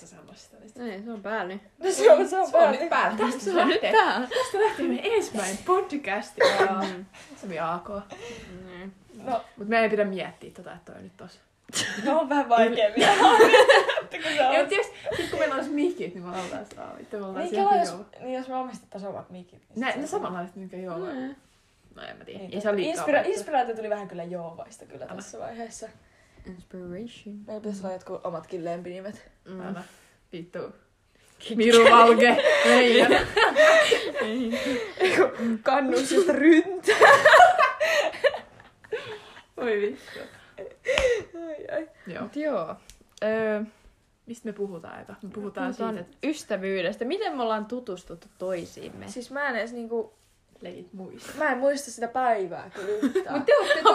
sä sellaista. Niin Ei, se on päällä nyt. No se on, se on se on päällä. nyt päällä. Tästä se on nyt päällä. Tästä lähtee meidän ensimmäinen podcast. Ja se oli AK. Mm. No, Mut meidän ei pidä miettiä tota, että toi nyt tossa. no on vähän vaikea vielä. On- tiiäks, sit kun meillä olisi mikit, niin me oltais raavittu. Me oltais Niin, ihan jos, joo. niin jos me omistettaisiin omat mikit. niin Nä, ne se on- samanlaiset, mitkä joo. Mm. No en mä tiedä. Niin, Ei se liikaa. Inspira- inspiraatio tuli vähän kyllä Joovaista kyllä Anna. tässä vaiheessa. Inspiration. Meillä pitäisi olla jotkut omatkin lempinimet. Mm. Anna. Vittu. Miru Valge. Meidän. Kannusista ryntä. Oi vittu. ai, ai. Joo. Mut joo. Öö, Mistä me puhutaan eka? Me puhutaan, puhutaan siitä, että ystävyydestä. Miten me ollaan tutustuttu toisiimme? Siis mä en edes niinku, legit muista. mä en muista sitä päivää kyllä yhtään. Mut te ootte to...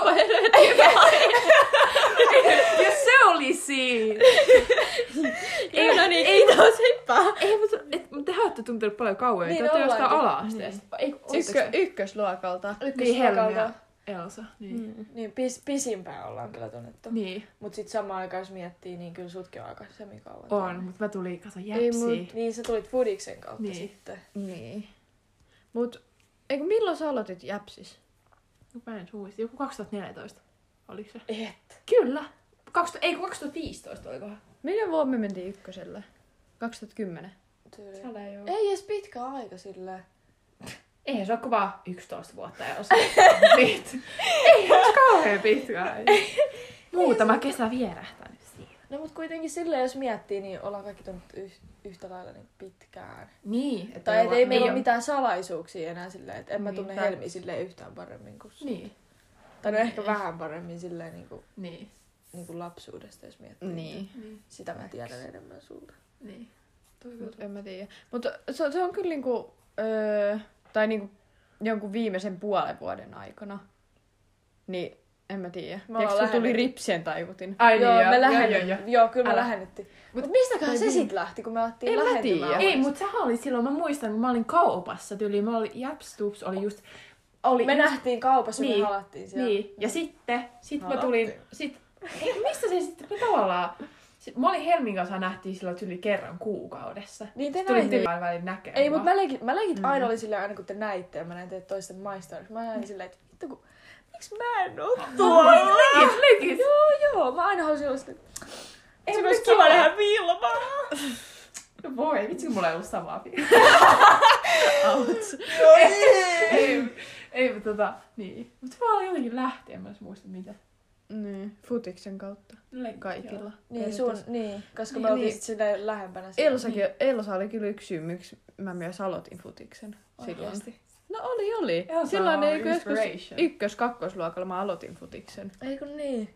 Jos se oli siinä. Ei, no niin, ei taas hippaa. Ei, mutta et, mut tuntenut paljon kauemmin. Niin ootte jostain ala-asteesta. Ei, Ykkös, ykkösluokalta. Niin Ykkösluokalta. Elsa. Niin. Mm. Niin, pis, pisimpään ollaan kyllä tunnettu. Niin. Mut sit samaan aikaan jos miettii, niin kyllä sutkin on aikaisemmin kauan. On, mutta mä tulin kato Ei jäpsiä. mut- Niin, sä tulit Foodiksen kautta Niin. sitten. Niin. Mut, eikö milloin sä aloitit Jäpsis? No, Mä en muista. Joku 2014. Oliko se? Et. Kyllä. 2000, ei kun 2015 olikohan. Minä vuonna me mentiin ykköselle? 2010. Tyyli. Sale joo. Ei edes pitkä aika silleen. Eihän se ole kuin vaan 11 vuotta ja osa. Ei se kauhean pitkä. Muutama kesä vierähtänyt siinä. No mut kuitenkin silleen, jos miettii, niin ollaan kaikki tunnettu yh- yhtä lailla niin pitkään. Niin. Että Tai et ei meillä niin ole mitään salaisuuksia enää silleen, että en mä Niin, tunne tää- Helmi silleen yhtään paremmin kuin sut. Niin. Tai no ehkä vähän paremmin silleen niin kuin, Niin. niin kuin lapsuudesta, jos miettii. Niin. Niin. Sitä mä tiedän enemmän sulta. Niin. Mut en mä tiedä. Mutta se, se on kyllä niinku, öö, tai niinku jonkun viimeisen puolen vuoden aikana. Niin, en mä tiedä. Me Tiedätkö, se tuli ripsien taivutin? Ai joo, niin, me joo, lähennettiin. joo, joo. Joo, kyllä me Älä. lähennettiin. Mut- Mut mistäköhän se niin. sit lähti, kun me alettiin En mä lähentymään? tiedä. Ei, mutta sehän oli silloin, mä muistan, kun mä olin kaupassa tyyliin, mä olin, Japstups oli just, oli Me just, nähtiin kaupassa, Niin. me halattiin siellä. Niin, ja sitten sit mä tulin, sit, ei, mistä se sitten, me tavallaan, sit, mä olin Helmin kanssa nähtiin silloin yli kerran kuukaudessa. Niin te Sitten tuli näitte. tyyliin välillä näkemään. Ei, mutta mä leikit, mä leikit Mm. aina oli silleen, aina kun te näitte ja mä näin teitä toisten maistoissa. Mä näin silleen, että vittu kun, miksi mä en oo tuolla? Legit, legit. Joo, joo, mä aina halusin olla sitä. Ei, Se olisi kiva nähdä Vilmaa. No voi, vitsi kun mulla ei ollut samaa fiilistä. Ouch. ei, ei, mutta tota, niin. Mutta mä olin jotenkin lähteä, mä en muista mitä. Niin, futiksen kautta. Legit, Kaikilla. joo. Niin, sun, niin, koska me Niin, oltiin niin. silleen lähempänä. siellä. Elsakin, Elsa oli kyllä yksi syy, miksi mä myös aloitin futiksen silloin. Oikeesti. No oli, oli. Elsa Silloin ei kun joskus inspiration. ykkös, kakkosluokalla mä aloitin futiksen. Ei kun niin.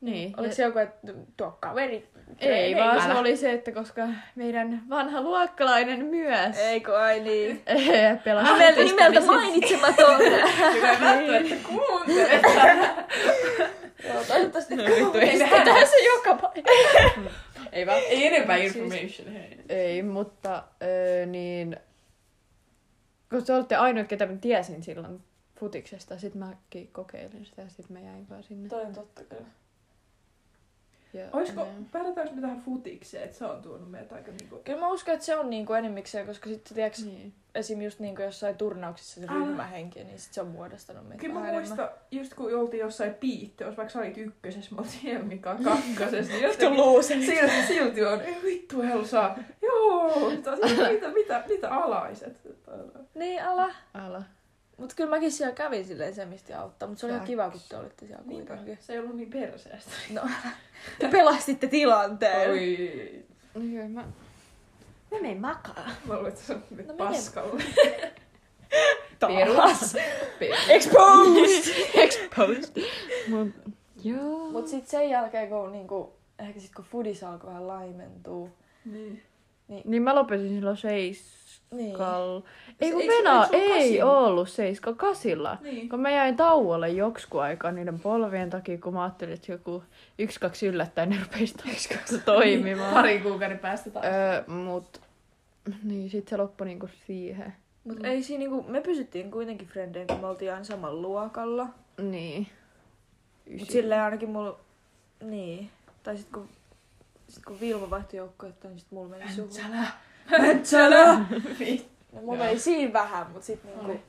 Niin. Oliko se joku, että tuo kaveri? Ei, Ei, vaan se oli se, että koska meidän vanha luokkalainen myös Ei kun ai niin. pelasi Nimeltä, niin mainitsematon. Joka ei välttämättä kuuntele. Joo, toivottavasti No vittu, Ei estetään se joka paikka. Ei vaan. Ei enempää Siis- information, hei. Ei, mutta öö, niin... Kun te olette ainoat, ketä mä tiesin silloin futiksesta, sit mäkin kokeilin sitä ja sit mä jäin vaan sinne. Toi on totta kyllä. Ja, Olisiko, niin. päätetäänkö me tähän futikseen, että se on tuonut meitä aika niinku... Kyllä mä uskon, että se on niinku enemmikseen, koska sitten tiedätkö, Niin. esim. just niinku jossain turnauksissa se Ah. ryhmähenki, niin sit se on muodostanut meitä Kyllä mä muistan, just kun oltiin jossain piitteessä, vaikka sä olit ykkösessä, mä oltiin Helmikaan kakkosessa, niin jotenkin luusen. silti, silti on, ei vittu Elsa, joo, mitä, mitä, mitä, mitä alaiset. Niin, ala. Ala. Mut kyllä mäkin siellä kävin silleen semisti auttaa, mutta se oli ihan kiva, kun te olitte siellä Niinpä, kuitenkin. se ei ollut niin perseestä. No, te pelastitte tilanteen. Oi. Joo, mä... Mä menin makaa. Mä luulen, että se on No nyt mene. paskalla. Taas. Perus. Exposed! Exposed. Mut, joo. Mut sit sen jälkeen, kun niinku, ehkä sit kun foodis alkoi vähän laimentuu. Niin. Niin mä lopetin silloin seiskal... Niin. Ei kun Venä, ei ollut seiska kasilla. Niin. Kun mä jäin tauolle joksku aikaa niiden polvien takia, kun mä ajattelin, että joku yksi, kaksi yllättäen ne rupesi taas toimimaan. Pari kuukauden päästä taas. Öö, mut niin sit se loppui niinku siihen. Mut Mm. ei siinä niinku, me pysyttiin kuitenkin frendeen, kun me oltiin aina samalla luokalla. Niin. Mut silleen ainakin mulla, niin. Tai sit kun sit kun Vilma vaihtoi joukkuetta, niin sit mulla meni suhu. Mäntsälä. Mäntsälä! No mulla Joo. meni siinä vähän, mut sit niinku...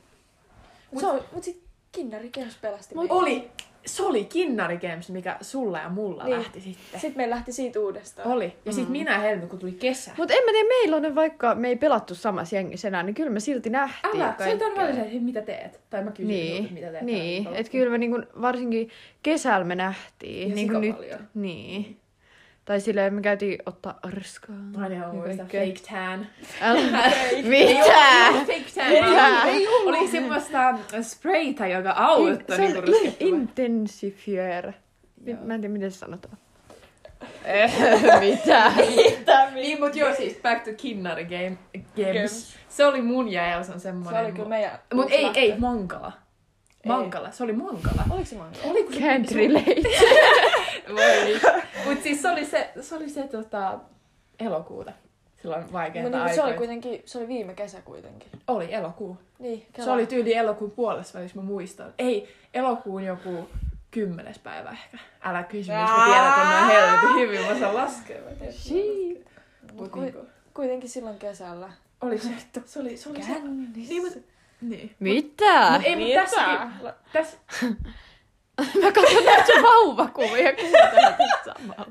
Mut, se oli, mut sit Kinnari kehys pelasti Mut oli, se oli Kinnari Games, mikä sulla ja mulla Niin. lähti sitten. Sit meillä lähti siitä uudestaan. Oli. Ja sit minä ja Helmi, kun tuli kesä. Mut en mä tiedä, meillä on ne vaikka me ei pelattu samassa jengissä enää, niin kyllä me silti nähtiin Älä, se on välillä se, että mitä teet. Tai mä kysyin Niin, sulta, mitä teet. niin. että kyllä me niinku, varsinkin kesällä me nähtiin. Ja niin sika kuin nyt, paljon. niin. Tai silleen me käytiin ottaa arskaa. Aina ja on muista fake tan. Mitä? fake tan. Mitä? Oli semmoista sprayta, joka auttoi Se on ruskettumaan. intensifier. Mä en tiedä, miten se sanotaan. mitä? Mitä Niin, mut joo, siis back to Kinnari game, games. Se oli mun ja Elsan Se semmonen. oli kyllä meidän... Mut ei, ei, Mankala. Mankala, se oli Mankala. Oliko se manga? Oli kun Can't relate. Voi. Mut siis se oli se, se, oli se tota, elokuuta. Silloin No vaikeita niin, mut aikoja. se oli kuitenkin, se oli viime kesä kuitenkin. Oli elokuu. Niin, Se oli tyyli elokuun puolessa välissä, mä muistan. Ei, elokuun joku kymmenes päivä ehkä. Älä kysy, miksi mä tiedän tämän helvetin hyvin, mä saan laskea. Mut Ku- niinku, kuitenkin silloin kesällä. oli se, se oli, se oli se. Niin, mut, niin. Mitä? Mut ei, mut tässäkin, tässä, Mä katson näitä sun vauvakuvia ja kuuntelen tätä samalla.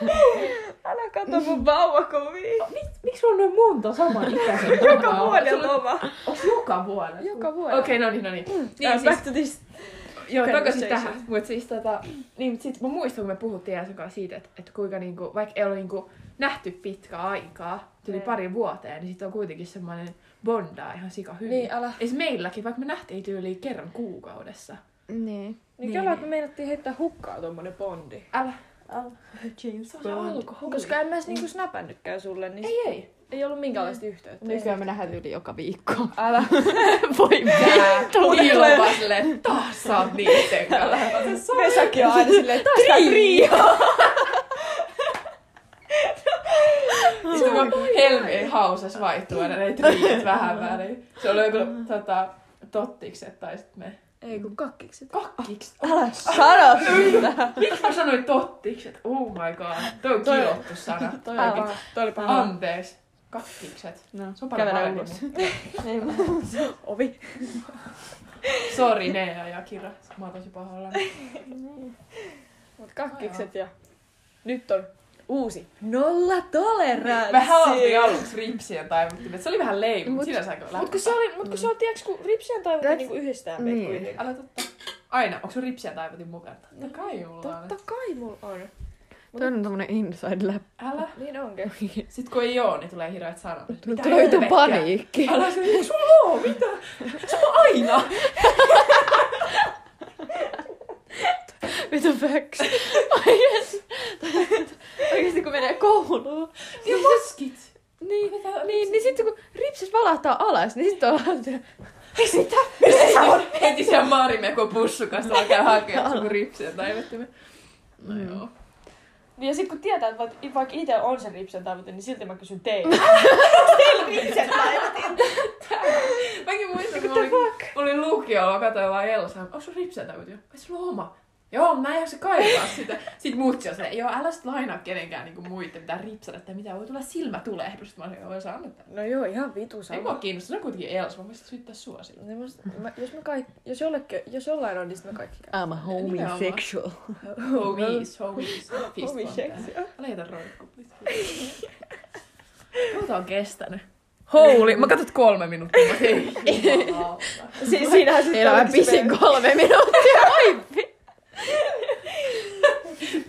Älä katso mun vauvakuvia. miksi sulla on noin monta saman ikäisen? Joka vuoden loma. Onks joka vuonna? Joka vuoden. Okei, no niin, no niin. Niin, Niin, uh, siis, back to this. joo, takaisin tähän. Mut siis tota, niin, mut sit mä muistan, kun me puhuttiin Elsan kanssa siitä, että, että kuinka niinku, vaikka ei ole niinku nähty pitkä aikaa, tuli Niin. pari vuoteen, niin sit on kuitenkin semmoinen bondaa ihan sika hyvin. Niin, älä. Ees meilläkin, vaikka me nähtiin tyyliin kerran kuukaudessa. Niin. Niin, Niin. kyllä, että me meinattiin heittää hukkaa tommonen bondi. Älä. Älä. James Se on se alkoholi. Koska en mä edes niinku snapannutkaan sulle, niin Ei, ei. ei ollut minkäänlaista yhteyttä. Nykyään me nähdään yli joka viikko. Älä. Voi vittu. Ilma vaan silleen, taas sä oot niitten kanssa. Vesakin on aina silleen, taas tää trio. Sitten kun Helmi hausas vaihtuu aina ne triit vähän väliin. Se oli joku tota, tottikset tai sit me Ei kun kakkikset. kakkikset. Älä sano sitä. Miksi mä sanoin tottikset? Oh my god. Toi on kirottu sana. Toi oli. Toi oli paha. Anteeksi. Kakkikset. No, Se on paljon mä. Ovi. Sori Nea ja Kira. Mä oon tosi pahoillani. Mut kakkikset ja nyt on uusi nolla toleranssi. Me haluttiin aluksi ripsien taivuttimet. Se oli vähän leima, mutta Mut- sinä saiko läpi. Mut kun se oli, mut kun se oli, tiiäks, kun ripsien taivutti That's- niinku yhdistää meitä niin. kuitenkin. Älä totta. Aina. Onko sun ripsien taivutin mukana? Totta kai mulla on. Totta kai mulla on. Toi on tommonen inside lab. Älä. Niin onkin. Sitten kun ei oo, niin tulee hirveät sanat. Mitä Tulee helvettiä? paniikki. Älä se, eikö sulla oo? Mitä? Se on aina. Vitu facts. Oikeesti. Oikeesti kun menee kouluun. Ja maskit. Niin, Mitä- niin, niin sitten kun valahtaa alas, niin sitten ollaan siellä. Mitä? Missä sä oot? Heti siellä Maarimeko pussukasta alkaa hakea sun ripsiä taivuttimen. No Mm. joo. Niin ja sit kun tietää, että vaikka- itse on se ripsen taivutin, niin silti mä kysyn teille. ripsen taivutin. Mäkin muistan, kun mä olin, mä olin lukiolla, mä katsoin vaan Elsaa. Onko sun ripsiä taivutin? Ai sulla oma. Joo, mä en se kaivaa sitä. Sitten mutsi on se, joo, älä sit lainaa kenenkään niinku muiden mitään ripsata, että mitä voi tulla silmätulehdus. Mä olin, joo, antaa. No joo, ihan vitu Ei mua sama. kiinnosta, se on kuitenkin Elsa, mä voisin syyttää sua sillä. Niin musta, mä, jos, me kaikki, jos, jollekin, jos jollain on, niin sit me kaikki käy. I'm a homosexual. Homies, homies. Fist Homosexual. Älä jätä roikkuu. Tuota on kestänyt. Holy, mä katsot kolme minuuttia. Mä. Si- siinähän se pisin meidän- kolme minuuttia. Oi, vi-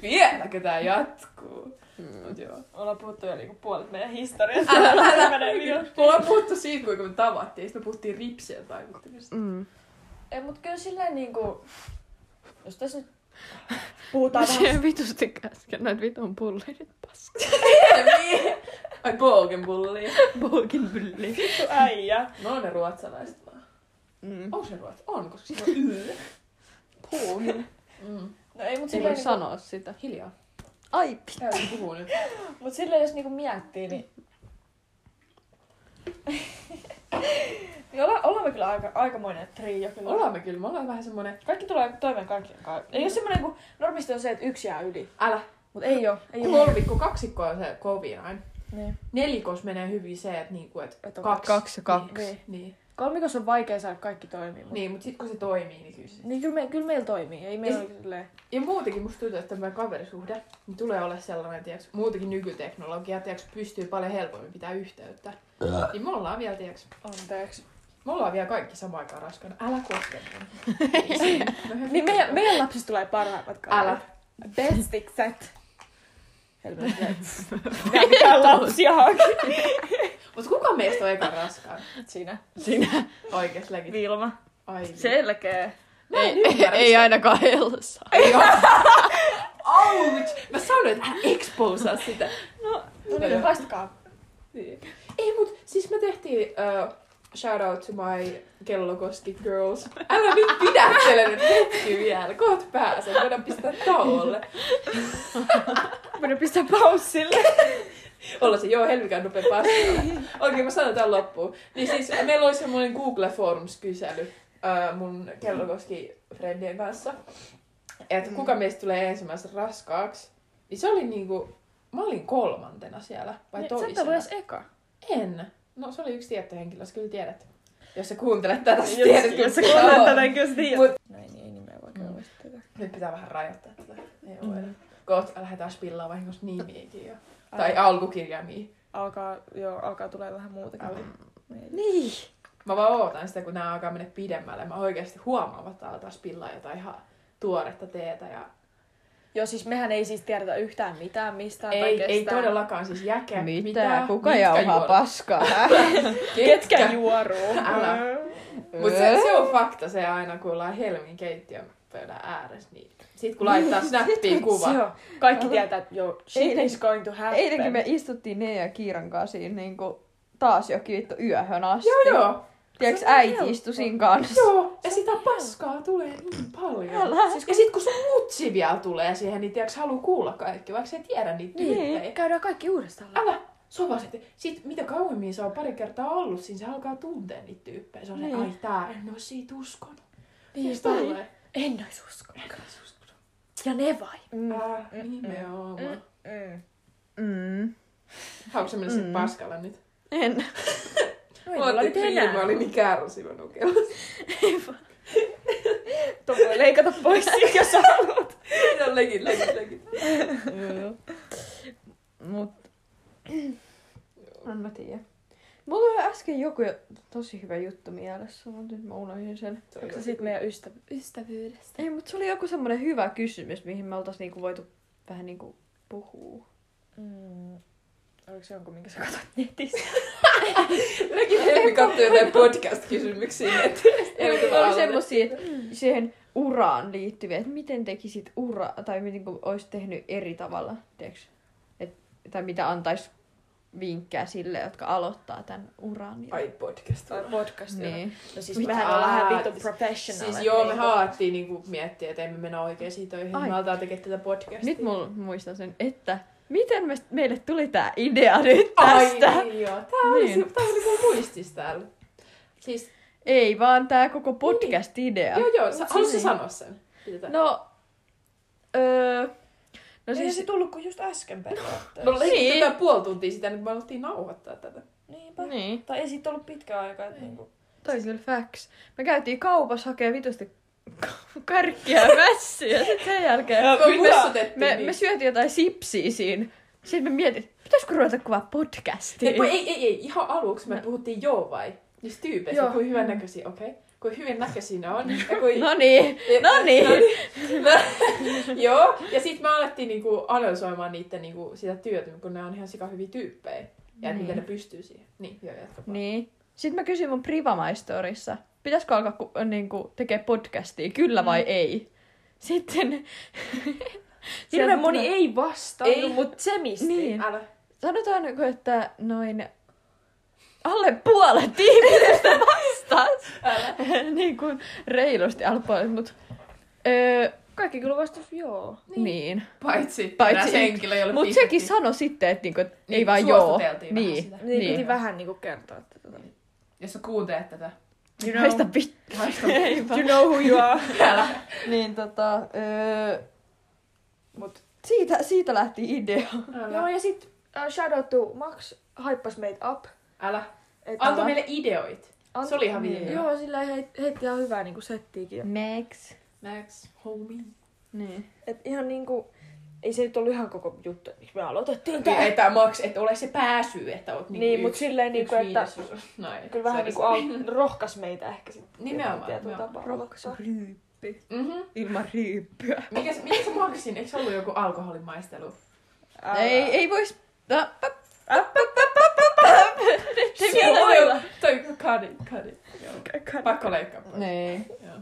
Vieläkö tää jatkuu? Mut joo. Ollaan puhuttu jo niinku puolet meidän historiasta. Älä, älä, minuutti. Me ollaan puhuttu siitä, kuinka me tavattiin. Sitten me puhuttiin ripsien taivuttimista. Mm. Ei, mut kyllä silleen niinku... Jos tässä nyt puhutaan vähän... Se vitusti käsken noit vitun pullerit paska. Ai Bogenbullia. Bogen pulli. Vittu äijä. No on ne ruotsalaiset vaan. Mm. Onko se ruotsa? On, koska siinä on y. Bogen. Mm. No ei, mut Ei voi niinku, sanoa sitä. Hiljaa. Ai, Täysin puhuu nyt. mut silleen jos niinku miettii, niin... niin olla, ollaan me kyllä aika, aikamoinen trio kyllä. Ollaan me kyllä, me ollaan vähän semmonen... Kaikki tulee toimeen kaikkien kanssa. Ei ole semmoinen, kun normisti on se, että yksi jää yli. Älä. Mut ei oo. Ei oo. Kolmikko, kaksikko on se kovin aina. Niin. Nelikos menee hyvin se, että niinku, et Et on kaksi. kaksi ja kaksi. Niin, Niin. niin. Kolmikossa on vaikea saada kaikki toimimaan. niin mutta sitten kun se toimii, niin kyllä se... Niin kyllä, me, kyllä meillä toimii. Ei meillä Ja ole silleen... Ja muutenkin musta tuntuu, että tämä kaverisuhde niin tulee olla sellainen, tiiäks, muutenkin nykyteknologia, tiiäks, pystyy paljon helpommin pitää yhteyttä. Niin me ollaan vielä, tiiäks, Anteeksi. me ollaan vielä kaikki samaan aikaan raskaana. Älä koske. No, Niin meidän, meidän lapsista tulee parhaimmat kaverit. Älä. Bestikset. Helvetti. Mitä lapsia hakea? Mut kuka meistä on eka raskaan? Sinä. Sinä. Oikeesti legit. Vilma. Ai. Selkeä. Mä en Ei, ymmärrä, ei ainakaan Elsa. Ei. Ouch! Mä sanoin, että hän exposaa sitä. No, no niin, haistakaa. Niin. Ei, mut siis me tehtiin uh, shout out to my kellokoski girls. Älä nyt pidättele nyt hetki vielä. Koot pääset. Voidaan pistää tauolle. Voidaan pistää paussille. Olla se, joo, Helmikään nopea paskaa. Okei, mä sanon tämän loppuun. Niin siis meillä oli semmoinen Google Forms-kysely uh, mun kellokoski-friendien kanssa. Että kuka meistä tulee ensimmäisestä raskaaksi. Niin se oli niinku, mä olin kolmantena siellä. Vai Niin, Sä et toisena? ollut edes eka. En. No se oli yksi tietty henkilö, sä kyllä tiedät. Jos sä kuuntelet tätä, sä tiedät jos sä on. tätä, kyllä sä tiedät. Mut- Näin, niin ei nimeä vaikka Mm. tätä. Nyt pitää vähän rajoittaa tätä. Ei Mm. mm. Kohta lähdetään spillaa vahingossa nimiäkin jo. Ai. Tai alkukirjaimia. Alkaa, joo, alkaa tulee vähän muutakin. Älä. Niin. Niin. Mä vaan ootan sitä, kun nämä alkaa mennä pidemmälle. Mä oikeasti huomaan, että aletaan spillaa jotain ihan tuoretta teetä. Ja... Joo, siis mehän ei siis tiedetä yhtään mitään mistään tai Ei, ei kestään. todellakaan siis jäkeä. Mitä? Kuka Mitkä jauhaa juodut? paskaa? Ketkä juoruu? Älä. Mut se, se, on fakta se aina, kun ollaan Helmin keittiön pöydän ääressä. Niin sit kun laittaa snappiin kuva. Joo. Kaikki tietää, että joo, shit Eilen- is going to happen. Eilenkin me istuttiin ne ja Kiiran kanssa siinä niinku taas jokin vittu yöhön asti. Joo, joo. Tiedätkö, äiti helppo. istui siinä kanssa. Joo, ja sitä paskaa tulee niin paljon. Älä. Siis, ja sit kun sun mutsi vielä tulee siihen, niin tiiäks haluu kuulla kaikki, vaikka se ei tiedä niitä Niin. tyyppejä. Käydään kaikki uudestaan. Älä sovaset. Sit mitä kauemmin se on pari kertaa ollut siinä, se alkaa tuntea niitä tyyppejä. Se on Niin. se, ai tää, en oo siitä uskonut. Niin, Siis tulee. En ois usko. En oo uskonut. Ja ne vai? Mm. Ää, nimenomaan. Mm. Mm. Haluatko sä mennä sit Mm. paskalla nyt? En. No ei mulla nyt enää. Mä olin niin kärsivä nukella. Tuo voi leikata pois, jos haluat. Joo, legit, legit, legit. Mut... En mä tiedä. Mulla oli äsken joku jo- tosi hyvä juttu mielessä, mutta nyt mä unohdin sen. Onko se sit meidän ystäv- ystävyydestä? Ei, mutta se oli joku semmonen hyvä kysymys, mihin me oltais niinku voitu vähän niinku puhua. Mm. Oliko se jonkun, minkä sä katsot netistä? Legit Helmi katsoi jotain podcast-kysymyksiä. Et, ei Oli semmosia siihen uraan liittyviä, että miten tekisit ura, tai miten kun olisit tehnyt eri tavalla, tiedätkö? Et, tai mitä antais vinkkejä sille, jotka aloittaa tämän uran. Ja... Ai podcast. Tai podcast. Niin. Niin. No siis Mitä? mehän ollaan vähän Aa, vittu siis- professional. Siis joo, me haattiin niinku miettiä, että emme mennä oikeisiin töihin. Ai. Me aletaan tekemään tätä podcastia. Nyt mulla muistan sen, että miten me, meille tuli tää idea nyt Ai tästä. niin joo. Tää oli, Niin. niin. tää oli mun muistis täällä. Siis, Ei vaan tää koko podcast-idea. joo joo, sä, Mut haluatko siis- sä sanoa sen? Pidetään. No, öö, no No siis, siis se tullut kuin just äsken periaatteessa. No niin. niin. tätä puoli tuntia sitä, nyt me alettiin nauhoittaa tätä. Niinpä. niin, Tai ei siitä ollut pitkä aika. Että niinku... toi on kyllä facts. Me käytiin kaupassa hakee vitusti kärkkiä ja mässyjä, sit sen jälkeen Joo, Me me, niin. me syötiin jotain sipsiä siinä. Sitten me mietin, pitäisikö ruveta kuvaa podcastia. Ei, ei, ei, ei, ihan aluksi me No. puhuttiin joo vai? Niistä tyypeistä, Joo. kuin hyvän näköisiä, okei. Okay. Kuin hyvin näköisiä ne on. Ja kuin... No niin, Ja- no niin. Joo, ja sitten me alettiin niinku analysoimaan niiden niinku sitä työtä, kun ne on ihan sika hyviä tyyppejä. Ja Niin. niin. miten ne pystyy siihen. Niin, joo, jatka. Niin. Sitten mä kysyin mun Privamaistorissa, pitäisikö alkaa ku, niinku, tekee podcastia, kyllä vai ei. Sitten... Hirveän moni tulee- ei vastannut, Ei. mutta semisti. Niin. Älä. Sanotaanko, että noin alle puolet tiimistä vastas. Älä. niin kuin reilusti puolet, mutta... Öö, Kaikki kyllä vastasi joo. niin. niin. Paitsi, Paitsi henkilö, jolle Mutta sekin sanoi sitten, että, niinku, ei Niin, vaan joo. vähän Niin. sitä. Niin, Niin. piti vähän niinku kertoa. Että tota. Jos sä kuuntelet tätä. You Haista know. Haista. Ei vaan. you know who you are. Niin tota... Öö, Mut Siitä, siitä lähti idea. Älä. Joo, ja sit uh, shout out to Max, haippas meitä up. Älä. Et Antoi meille ideoit. Ant- Se oli ihan Niin. viime. Joo, sillä heit, heitti ihan hyvää niinku settiikin. Max. Max, homie. Niin. Et ihan niinku, ei se nyt ollut ihan koko juttu, että miksi me aloitettiin Niin, tää. että Max, että ole se pääsy, että oot niinku Niin, mut yksi- silleen niinku, yksi että viidesosa. Noin. kyllä vähän Se niinku au, rohkas meitä ehkä sitten. Nimenomaan, nimenomaan. tapaa aloittaa. Ryyppy. Mhm. Ilman ryyppyä. Mikä, se- mikä se Maxin? Eikö se ollut joku alkoholimaistelu? Älä. Ei, ei vois... No, Se voi Toi kadi, kadi. Joo. Pakko leikkaa. pois. Joo.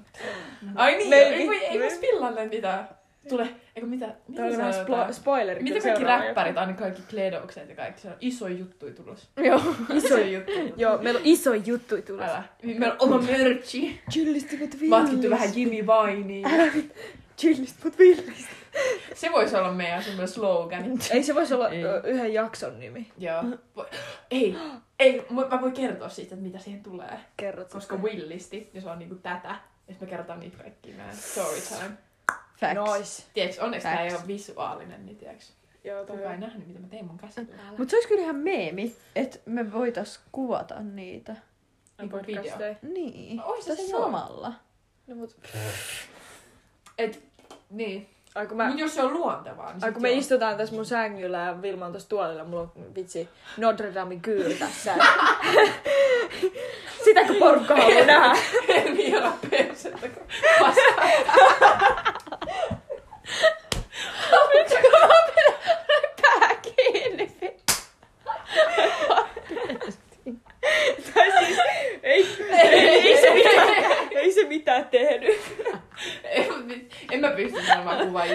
Ai niin, Maybe. ei voi, ei voi spillalle mitään. Tule, eikö mitä? Mitä oli vähän splo- spoileri. Mitä kaikki räppärit, aina kaikki kledokset ja kaikki, se on iso juttu tulos. Joo. Iso juttu. Joo, meillä on iso juttu tulossa. Älä. Meillä on oma merchi. Chillisti mut Matkittu vähän Jimmy Vinea. Chillist mut villist. Se voisi olla meidän semmoinen slogan. Ei se voisi olla Ei. yhden jakson nimi. Joo. Ei, ei, mä voin kertoa siitä, että mitä siihen tulee. Kerrot Koska Willisti, ja se on niinku tätä. Ja sit me kerrotaan niitä kaikki meidän story time. Facts. Nice. Tiedätkö, onneksi tää ei ole visuaalinen, niin tiedätkö. Joo, toi Kuka ei on. nähnyt, mitä mä tein mun käsillä. Mut se olisi kyllä ihan meemi, että me voitais kuvata niitä. Niinku Podcasteja. Niin. No, ois se Tässä se samalla. No, mut, Et, niin. Ai kun, Mä... Mut jos se on luontevaa, niin ai kun me joo. istutaan tässä mun sängyllä ja Vilma on tuossa tuolilla, mulla on vitsi Notre Damein kyyry tässä. Sitä kun porukka haluaa nähdä. Hermiona persettä, kun vastaan. Pää kiinni. Tai siis, ei, ei, ei, se mitään, ei se mitään tehnyt. En, en mä pysty sanomaan kuvaa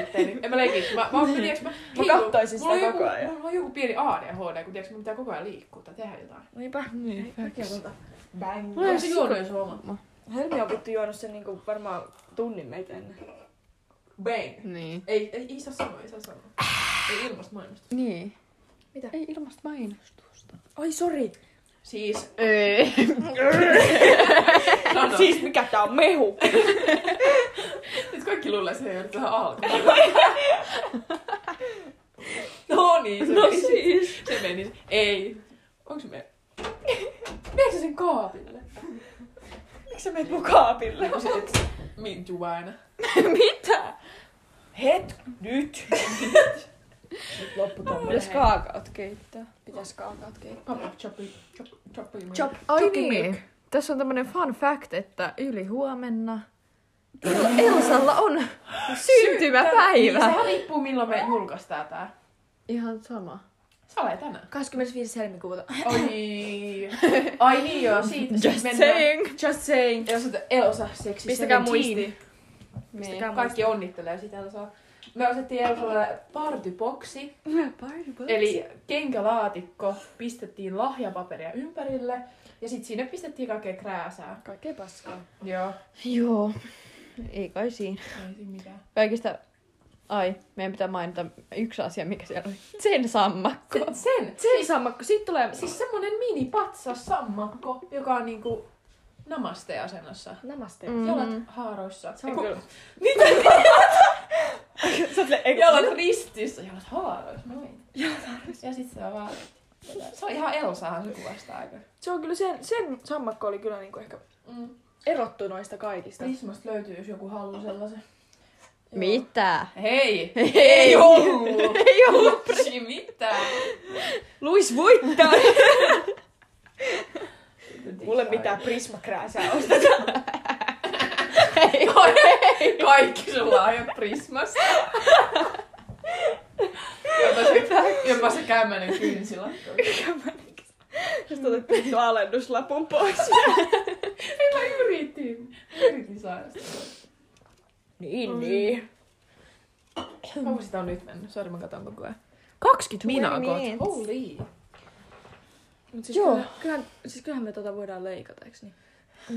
En mä. Mä, mä, mä, tiiäks, mä, Mä kattoisin on sitä joku, koko ajan. Mulla on joku pieni ADHD, kun tiiäks, mun pitää koko ajan liikkua tai tehdä jotain. Niinpä. Niin. Bang. Se ole juonut jo suoma? Helmi on vittu juonut sen niinku varmaan tunnin meitä ennen. Bang. Niin. Ei, ei, ei saa sanoa, ei saa sanoa. Ei ilmasta mainosta. Niin. Mitä? Ei ilmasta mainostusta. Ai sori. Siis, Ei. sano. Siis mikä tää on mehu? Nyt kaikki luulee, että se ei ole tähän alkuun. no niin, se No meni. siis. Se meni. Ei. Onks me? Meneekö sä sen kaapille? Miksi sä meet mun kaapille? Onko se mintu aina? Mitä? Het, nyt. nyt loppu Pitäis kaakaot keittää. Pitäis kaakaat keittää. Papa, choppi, chop, choppi. Chop, Ai niin. Tässä on tämmönen fun fact, että yli huomenna Elsalla on syntymäpäivä. Niin, sehän riippuu milloin me julkaistaan tää. Ihan sama. Sale tänään. 25. helmikuuta. Oi. Ai niin joo, siitä Just mennään. saying. Just saying. Elsa, Elsa seksi Pistäkää 17. muistiin. Niin. Pistäkää Kaikki onnittelee sitä Elsaa. Me osettiin Elsalle partyboksi, eli kenkälaatikko, pistettiin lahjapaperia ympärille ja sitten sinne pistettiin kaikkea krääsää. Kaikkea paskaa. Joo, Joo. Ei kai siinä. ei siinä mitään. Kaikista... Ai, meidän pitää mainita yksi asia, mikä siellä oli. Sen sammakko. Sen, sen, Sen sammakko. Siitä tulee... siis semmonen mini patsas sammakko, joka on niinku namaste-asennossa. Namaste. Mm. Jalat haaroissa. Se on kyllä. Mitä? Jalat ristissä, jalat haaroissa, noin. Ja sit se on vaan... Se on ihan Elsahan se kuvastaa aika. Se on kyllä sen, sen sammakko oli kyllä niinku ehkä Mm. Erottu noista kaikista. Prismasta löytyy, jos joku haluaa sellaisen. Mitä? Hei! Ei. Ei ollut! Ei ollut. Upsi, mitä? Luis voittaa! Mulle mitään prismakrääsää ostetaan. Ka- Kaikki sun lahjat Prismasta. Jopa se, jopa se kämmänen kynsilakko. Sitten otettiin tuo alennuslapun pois. Sitä. Niin, niin. Kauan sitä on nyt mennyt? Sori, mä katon koko ajan. 20 minakot. minutes. Holy. Mut siis, Joo. Kyllä, kyllähän, siis kyllähän me tota voidaan leikata, eiks niin?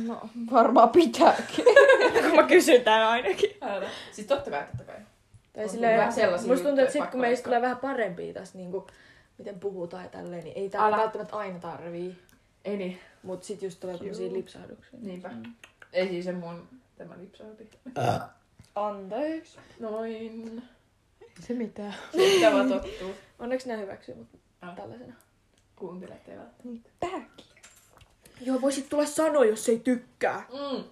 No, varmaan pitääkin. Kun mä kysyn tän ainakin. Älä. Siis totta kai, totta kai. Tai silleen, musta tuntuu, että sit kun meistä leikkaa. tulee vähän parempia tässä, niinku, miten puhutaan ja tälleen, niin ei tää Älä. välttämättä aina tarvii. Ei niin. Mut sit just tulee tämmösiä lipsahduksia. Niinpä. Ei siis se mun tämä lipsauti. Anteeksi. Noin. Se mitään. Mitä vaan tottuu. Onneksi ne hyväksyy mut Ah. tällaisena. Kuuntelet ei välttämättä. Tääkin. Joo, voisit tulla sanoa, jos ei tykkää. Mm.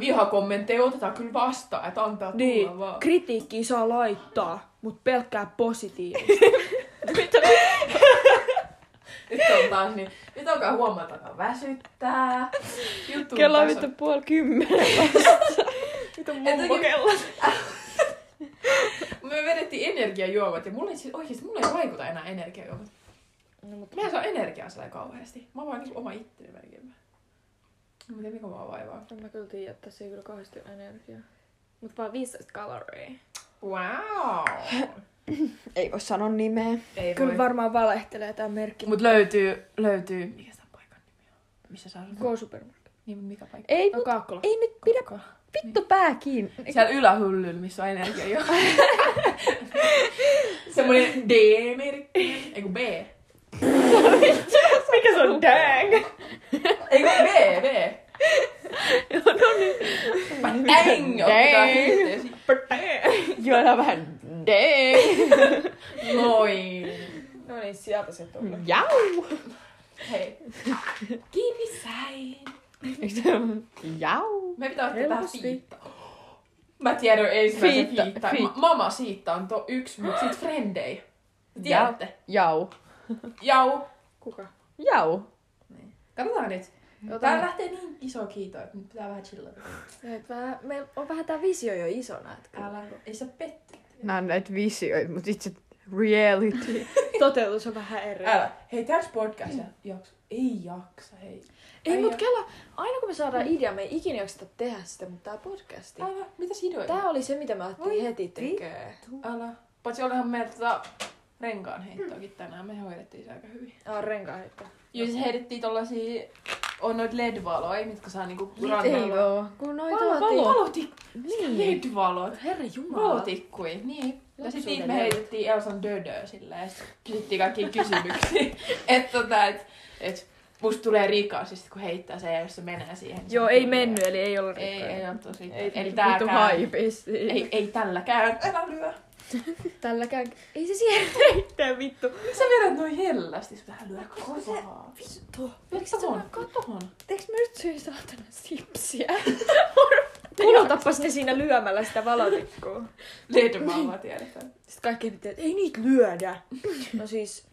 Vihakommentteja otetaan kyllä vastaan, että antaa tulla Niin, vaan. kritiikkiä saa laittaa, mutta pelkkää positiivista. Nyt on taas niin, nyt alkaa huomata, että väsyttää. Juttu Kello on vittu puoli kymmenen. Mitä mummo kello? Me vedettiin energiajuomat ja mulle ei, siis, oikeesti mulle ei vaikuta enää energiajuomat. No, mutta Mä en saa energiaa sillä kauheasti. Mä vaan niinku oma itteni melkein. Mä tiedän mikä mua vaivaa. en mä kyllä tiedä, että tässä ei kyllä kauheasti energiaa. Mut vaan 15 kaloria. Wow! Ei voi sanoa nimeä. Ei Kyllä voi. varmaan valehtelee tää merkki. Mut löytyy, löytyy, mikä sitä paikan nimi on? Missä saa sanoa? K-supermarket. Niin, mikä paikka? Ei, No mut, Kaakkola. ei nyt pidä vittu pää kiinni. Siellä ylähyllyllä, missä on energiajuoma. Semmoinen D-merkki. Ei kun B. Mikä se on dang? Ei kun B, B. no niin. Yhteen. Juodaan vähän dang. Noin. No niin, sieltä se tuli. Jau. Hei. Kiinni säin. Jau. Me pitää ottaa tähän fiitta. Mä tiedän ensimmäisen Fiitta, fiitta. fiitta. Ma- Mama siitä on to yksi, mut sit frendei. Tiedätte? Jau. Jau. Kuka? Jau. Katsotaan nyt. Ota- Tää lähtee niin iso kiito, että nyt pitää vähän chillata. Meillä on vähän tää visio jo isona. Et kyllä. Älä, ei se petty. Nää on näitä visioita, mutta itse reality. Toteutus on vähän eri. Älä. Hei, tässä podcast jakso. Ei jaksa, hei. Ei, Ai mut kela, aina kun me saadaan idea, me ei ikinä jakseta tehdä sitä, mutta tää podcasti. Älä. Mitäs ideoita? Tää oli se, mitä me alettiin Voi heti tekee. Älä. Paitsi olihan meillä tota renkaan heittoakin tänään. Me hoidettiin se aika hyvin. Ah, renkaan heittää. Joo, siis heitettiin tollasia... On noit LED-valoja, mitkä saa niinku Ei rannalla. oo. Kun noita Valo- valo. Valotik... Niin. LED-valot. Herra Jumala. Valotikkui, niin. Ja sit niitä me heitettiin Elsan dödöä silleen, ja sit kysyttiin kaikkia kysymyksiä. että tota, et, et musta tulee rikaa, siis kun heittää se ja jos se menee siihen. niin Joo, ei hirveä. mennyt, eli ei ollut Ei, ei ole tosi. Ei, Eli Vittu tääkään. haipis. Ei, ei tälläkään. Älä lyö. Tälläkään. Ei se siihen heittää vittu. Miksi sä vedät noin hellästi? Sun tähän lyö kovaa. Vittu. Lyö tohon. Tohon. Eikö mä nyt syö saatana sipsiä? Mulla tappas ne siinä lyömällä sitä valotikkua. LED-valoa tiedetään. Sitten kaikki pitää, että ei niitä lyödä. No siis,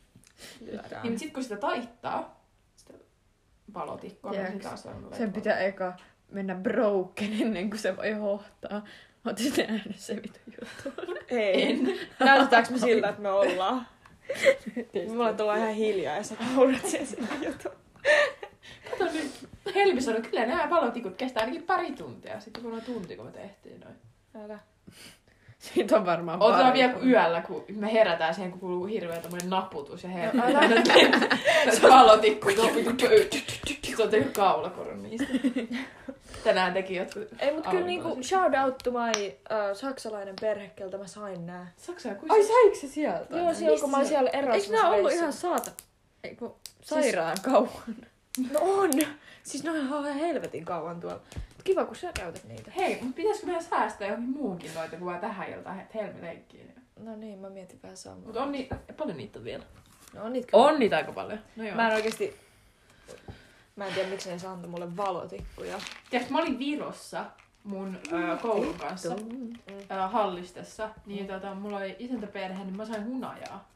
lyödään. Niin, sit kun sitä taittaa, sitä valotikkoa, niin taas on Sen pitää eka mennä broken ennen kuin se voi hohtaa. Oot sitten nähnyt se vitu juttu. Ei. En. Näytetäänkö me siltä, että me ollaan? Mulla tulee ihan hiljaa ja sä naurat sen sinne jutun. Kato nyt. Helmi sanoi, kyllä nämä valotikut kestää ainakin pari tuntia. Sitten kun on tunti, kun me tehtiin noin. Älä. Siitä on varmaan Otetaan pari vielä kun yöllä, kun me herätään siihen, kun kuuluu hirveä tommonen naputus ja herää. Älä. Se on vitu Se on tehnyt kaulakoron niistä. Tänään teki jotkut Ei, mut kyllä niinku shout out to my uh, saksalainen perhe, keltä mä sain nää. Saksaa kuin Ai saiko se sieltä? Joo, siellä kun mä oon siellä Eikö Erasmus nää ollut ihan saata... Ei kun sairaan kauan. No on! Siis ne on ihan helvetin kauan tuolla. Mut kiva, kun sä käytät niitä. Hei, mutta pitäisikö meidän säästää johonkin muuhunkin noita kuin vaan tähän iltaan, että Helmi leikkii. No niin, mä mietin vähän samaa. Mutta on niitä, paljon niitä on vielä. No on niitä kyllä. On niitä aika paljon. No joo. Mä en oikeesti... Mä en tiedä, miksi ne antoi mulle valotikkuja. Tiedätkö, mä olin Virossa mun ö, koulun kanssa ö, hallistessa, niin tota, mulla oli isäntäperhe, niin mä sain hunajaa.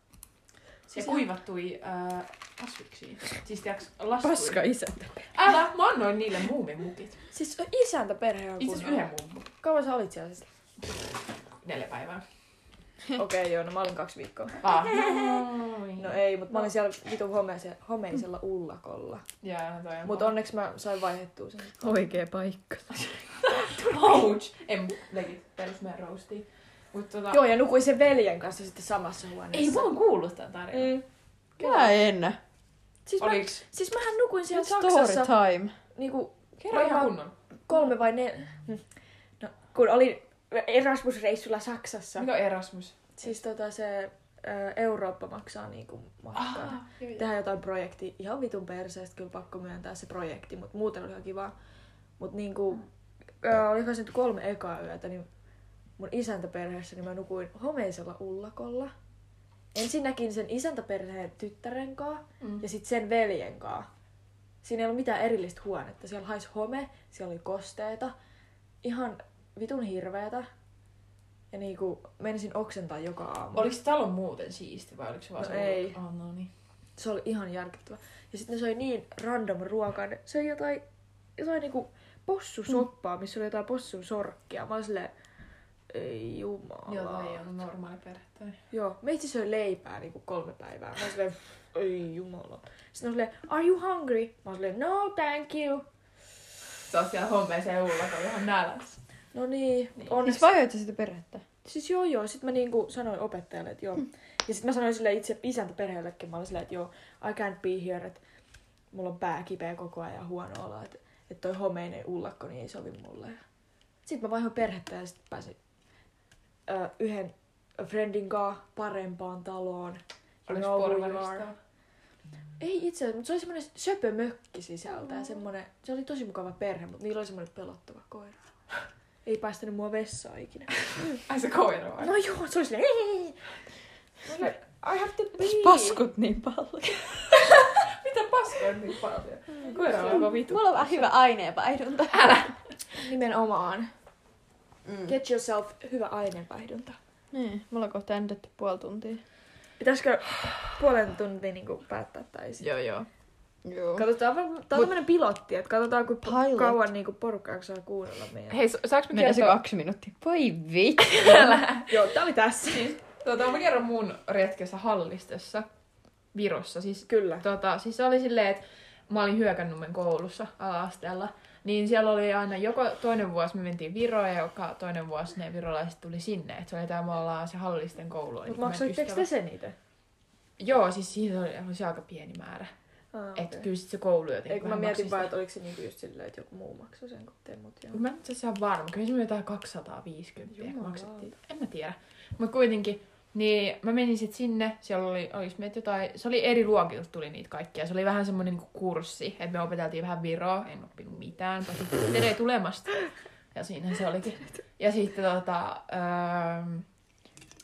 Siis ja kuivattui ö, kasviksia. Siis tiedätkö, lastui. Paska isäntä. Älä, mä annoin niille muumimukit. Siis isäntä perhe on Itse asiassa yhden mummun. Kauan sä olit siellä siis? Neljä päivää. Okei, okay, joo, no mä olin kaksi viikkoa. Ah. Noin. No ei, mutta mä olin siellä vitun homeisella, homeisella ullakolla. Jaa, toi on Mut onneksi mä sain vaihdettua sen. Oikea paikka. Ouch! En legit perus meidän roastiin. Mut tota... Joo, ja nukuin sen veljen kanssa sitten samassa huoneessa. Ei mä oon kuullut tän tarinan. Mm. Mä en. Siis, mä, Oliks? siis mähän nukuin siellä Story Saksassa time. niinku Kerro ihan kunnon. kolme vai ne... No, kun olin Erasmus-reissulla Saksassa. Mikä on Erasmus? Siis tota se Eurooppa maksaa niinku matkaa. Ah, joo, joo. Tehdään jotain projektia. Ihan vitun perseestä kyllä pakko myöntää se projekti, mutta muuten oli ihan kiva. Mut niinku, ä, olikohan se nyt kolme ekaa yötä, niin mun isäntäperheessä, niin mä nukuin homeisella ullakolla. Ensinnäkin sen isäntäperheen tyttären kanssa Mm. ja sitten sen veljen kanssa. Siinä ei ollut mitään erillistä huonetta. Siellä haisi home, siellä oli kosteita, ihan vitun hirveetä. Ja niinku menisin oksentaa joka aamu. Oliko se talo muuten siisti vai oliko se vaan No se ei. Oh, no niin. Se oli ihan järkyttävä. Ja sitten ne söi niin random ruokaa. Ne söi jotain, jotain niinku possusoppaa, missä oli jotain possun sorkkia. Mä olin silleen, ei jumala. Joo, ei ollut normaali perhe. Tai... Joo, meitsi söi leipää niinku kolme päivää. Mä olin silleen, ei jumala. Sitten on silleen, are you hungry? Mä olin silleen, no thank you. Se on siellä hommeeseen ullakolla ihan nälässä. No niin, Niin. onneksi. Siis vaihdoit sä sitä perhettä? Siis joo joo, sit mä niinku sanoin opettajalle, että joo. Ja sit mä sanoin sille itse isäntä perheellekin, mä olin silleen, että joo, I can't be here, että mulla on pää kipeä koko ajan ja huono olo, että, että toi homeinen ullakko niin ei sovi mulle. Sitten mä vaihoin perhettä ja sitten pääsin ö, yhden friendin kanssa parempaan taloon. Oliko porvarista? Ei itse asiassa, mutta se oli semmoinen söpö mökki sisältä ja semmoinen, se oli tosi mukava perhe, mutta niillä oli semmoinen pelottava koira. Ei päästänyt mua vessaan ikinä. Ai se koira vai? No joo, se oli silleen, "Ei." Mä olin, I have to pee. Paskut niin paljon. Mitä paskaa niin paljon? Koira on aivan vitu. Mulla on vähän hyvä aineenvaihdunta. Nimenomaan. Mm. Get yourself hyvä aineenvaihdunta. Niin, mulla on kohta äänitetty puoli tuntia. Pitäisikö puolen tuntia niin päättää tai sit? Joo, joo. Joo. Katsotaan, tää on tämmönen pilotti, että katsotaan kuinka Pilot. kauan niin porukka saa kuunnella meidän. Hei, sa- saanko mä Mennään se kertoa? kaksi minuuttia. Voi vittu. Joo, tää oli tässä. Tota, mä kerron mun retkessä Hallistossa, Virossa. Siis, Kyllä. tota, siis se oli silleen, että mä olin Hyökännumen koulussa ala-asteella. Niin siellä oli aina, joko toinen vuosi me mentiin Viroon ja joka toinen vuosi ne virolaiset tuli sinne. Et se oli tää, me ollaan se Hallisten koulu. Mutta maksoitteko te sen itse? Joo, siis siinä oli, oli se aika pieni määrä. Ah, Okay. Että kyllä sit se koulu jotenkin Ei kun mä mietin vaan, että oliko se niinku just silleen, että joku muu maksoi sen kuin te, mut joo. Mä en itse asiassa ihan varma. Kyllä se jotain 250 ehkä Jumalauta. maksettiin. En mä tiedä. Mutta kuitenkin, niin mä menin sitten sinne. Siellä oli, olis meitä jotain, se oli eri luokilta tuli niitä kaikkia. Se oli vähän semmoinen niinku kurssi, että me opeteltiin vähän viroa. En oppinut mitään, paitsi tere tulemasta. Ja siinä se olikin. Ja sitten tota, öö,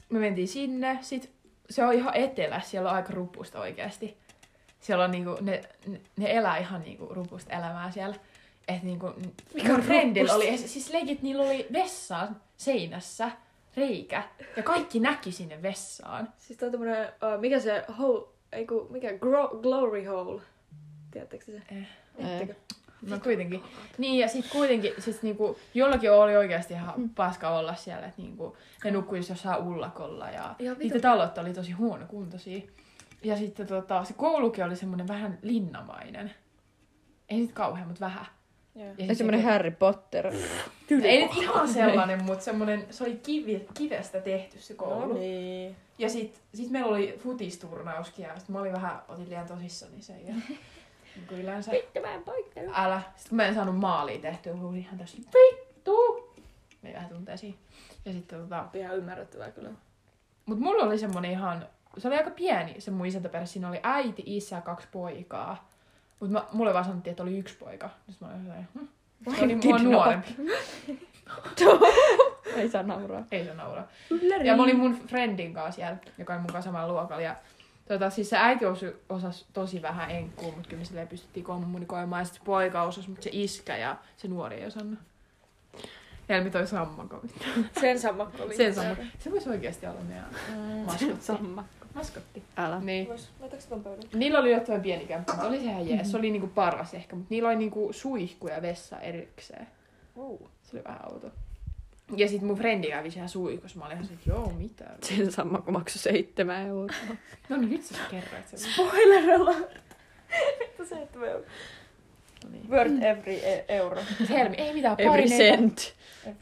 me mentiin sinne. Sit se on ihan etelässä, siellä on aika rupusta oikeasti. Siellä on niinku, ne, ne, elää ihan niinku rupusta elämää siellä. Et niinku, Mikä on friendillä oli, siis leikit, niillä oli vessaan seinässä reikä. Ja kaikki näki sinne vessaan. Siis tää on tämmönen, uh, mikä se hole, ei kun, mikä, gro- glory hole. Tiedättekö te se? Eh. Tiedättekö? No kuitenkin. Niin ja sitten kuitenkin, siis niinku, jollakin oli oikeasti ihan paska olla siellä, että niinku, ne nukkuisi jossain ullakolla ja vitu- niiden talot oli tosi huonokuntoisia. Ja sitten tota, se koulukin oli semmoinen vähän linnamainen. Ei nyt kauhean, mutta vähän. Joo. Ja Ja sit semmonen se- Harry Potter. Ei nyt ihan sellainen, mutta semmoinen, se oli kivi, kivestä tehty se koulu. No niin. Ja sit, sit meillä oli futisturnauskin ja sit mä olin vähän, otin liian tosissani sen ja niin kuin yleensä. Vittu mä en poikkeile. Älä. Sitten kun mä en saanut maalia tehtyä, mä olin ihan tässä vittu. Me vähän tunteisiin. Ja sitten tota, Ihan ymmärrettävää kyllä. mut mulla oli semmonen ihan, se oli aika pieni se mun isäntäperhe. Siinä oli äiti, isä ja kaksi poikaa. Mut mä, mulle vaan sanottiin, että oli yksi poika. Sitten mä olin sellainen, hm. Se oli mua nuorempi. Ei saa nauraa. Ei se naura. Ja mä olin mun friendin kanssa siellä, joka oli mun kanssa samalla luokalla. Ja tota, siis se äiti osasi, osasi tosi vähän enkkuu, mutta kyllä me silleen pystyttiin kommunikoimaan. Ja sitten poika osasi, mutta se iskä ja se nuori ei osannut. Helmi toi sammakko. Sen sammakko oli. Sen sammakko. Se voisi oikeasti olla meidän Mm. maskotti. Maskotti. Älä. Niin. Vois, laitaks ton pöydän? Niillä oli jotain pieni kämppä, mutta oli se ihan jees. Se oli niinku paras ehkä, mutta niillä oli niinku suihku ja vessa erikseen. Uh. Se oli vähän outo. Ja sit mun frendi kävi siellä suihkussa. Mä olin ihan se, että joo, mitä? Sen sama, kun maksoi seitsemän euroa. No niin, nyt sä kerroit sen. Spoiler alert. Vittu se, että me No niin. Worth every e- euro. Helmi, ei mitään Every paineita. cent.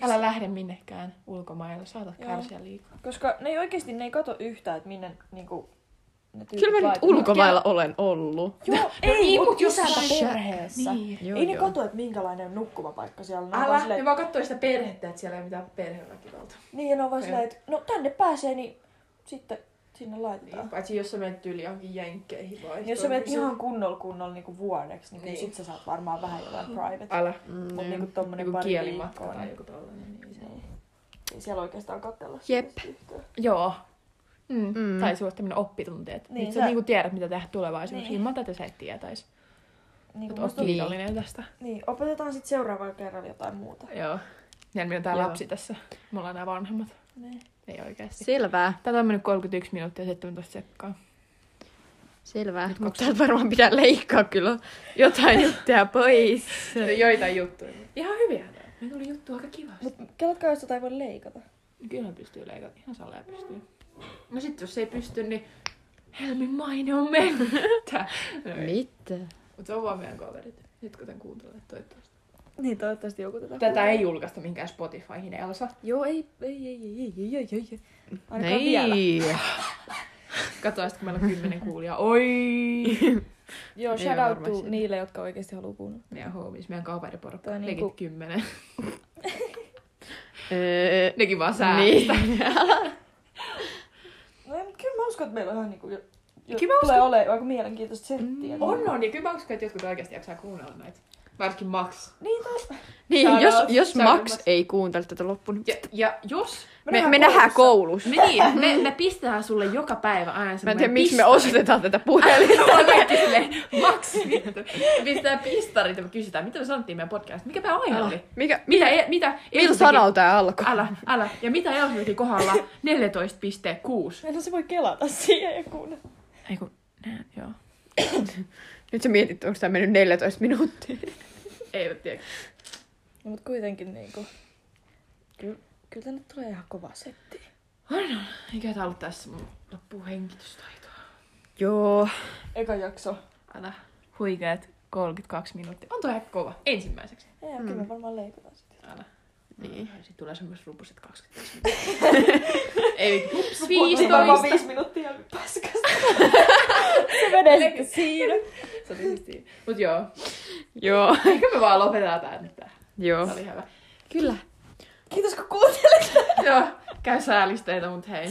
Älä lähde minnekään ulkomailla, saatat Joo. kärsiä liikaa. Koska ne ei oikeesti, ne ei kato yhtään, että minne niinku, ne tyypit Kyllä mä nyt laittaa. ulkomailla olen ollut. Joo, ei, ei, mut mut jos sä- perheessä. Niin. Joo, ei ne joo. kato, että minkälainen nukkumapaikka siellä on. Ne on Älä, vaan ne silleen, vaan kattoi sitä perhettä, että siellä ei mitään perheväkivalta. niin, ja ne on vaan silleen, että no tänne pääsee, niin sitten sinne laitetaan. Niin, paitsi jos sä menet yli johonkin jenkkeihin vai. Niin, jos sä menet ihan kunnolla kunnolla niinku vuodeksi, niin, Niin. sit sä saat varmaan vähän jotain private. Älä. Mm, Mut niin. niinku tommonen Joku pari kielimatka viikkoa, tai niin- joku tollanen. Niin se. Niin. niin siellä oikeastaan katsella Jep. Joo. Mm. Mm. Mm. Tai sulla tämmönen oppitunti, että Niin, niin, sä sä- niinku tiedät, mitä tehdä tulevaisuudessa, Niin. ilman että sä et tietäis. Niin, kun oot kiitollinen tästä. niin, opetetaan sitten seuraavalla kerralla jotain muuta. Joo. Ja minä on tää Joo. lapsi tässä. Me ollaan nämä vanhemmat. Niin. Ei oikeesti. Selvää. Tätä on mennyt 31 minuuttia ja 17 sekkaa. Selvää. Nyt Mutta täältä varmaan pitää leikkaa kyllä jotain juttuja pois. Joitain juttuja. Ihan hyviä. Me tuli juttu aika kivasti. Mut kelatkaa, jos tota ei voi leikata. Kyllä pystyy leikata. Ihan salea pystyy. No sit jos ei pysty, niin Helmin maine on mennyt. Mitä? Mutta se on vaan meidän kaverit. Nyt kun tän kuuntelee, toivottavasti. Niin, toivottavasti joku tätä Tätä ei julkaista mihinkään Spotifyhin, Elsa. Joo, ei, ei, ei, ei, ei, ei, ei, ei. Ainakaan vielä. Niin. Katsotaan sitten, kun meillä on kymmenen kuulijaa. Oi! Joo, Ei shout out to niille, jotka oikeasti haluaa kuunnella. Meidän homies, meidän kaveriporukka. Legit niinku- kymmenen. Öö, Nekin vaan säästä. niin. No, mutta kyllä mä uskon, että meillä on ihan niinku... Jo, jo, Kyllä mä tulee olemaan aika mielenkiintoista settiä. Mm. On, on. Ja kyllä mä uskon, että jotkut oikeasti jaksaa kuunnella näitä. Varsinkin Max. Niin, tai... niin, Shout jos, jos out Max Max. ei kuuntele tätä loppuun, Ja, ja jos... me, me nähdään koulussa. Niin, me, me pistetään sulle joka päivä aina Mä en tiedä, miksi me osoitetaan tätä puhelinta. Max, me pistetään pistarit ja me kysytään, mitä me sanottiin meidän podcast. Mikä meidän aihe oli? Mikä, Mitä, mitä, e, mitä millä sanalla tää alkoi? Älä, älä. Ja mitä Elsa teki kohdalla 14,6? Meillä se voi kelata siihen ja kuunnella. Ei kun, nää, joo. Nyt sä mietit, onko tää mennyt 14 minuuttia. Ei tiedä. No, mutta kuitenkin niinku... Kyllä, kyllä tänne tulee ihan kova setti. Aina, eikä tää ollut tässä mun loppuu hengitystaitoa. Joo. Eka jakso. Älä. Huikeet 32 minuuttia. On toi aika kova. Ensimmäiseksi. Ei, mm. kyllä me varmaan leikataan sitten. Älä. Niin. Sitten tulee semmoiset rupuset 25 Ei, hups, Varmaan 15. viisi minuuttia paskasta. se menee sitten siinä. Se oli siistiä. Mut joo. Joo. Ehkä me vaan lopetetaan tää nyt tää. Joo. Se oli hyvä. Kyllä. Kiitos kun kuuntelit. Joo. Käy säälisteitä, mut hei.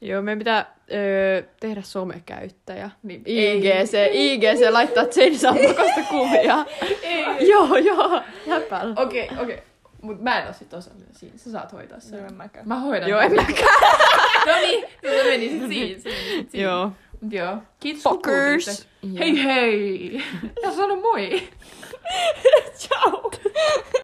Joo, meidän pitää öö, tehdä somekäyttäjä. Niin, IGC, IGC laittaa sen sammakosta kuvia. Ei. joo, joo. Läpällä. Okei, okei. Mut mä en oo sit osallinen siinä. Sä saat hoitaa sen. Joo, en mäkään. Mä hoidan. Joo, en mäkään. No niin, no sit siinä. Se meni sit siinä. Joo. Ja. Kidsfuckers. Dus hey, hey. Dat is wel een mooi. Ciao.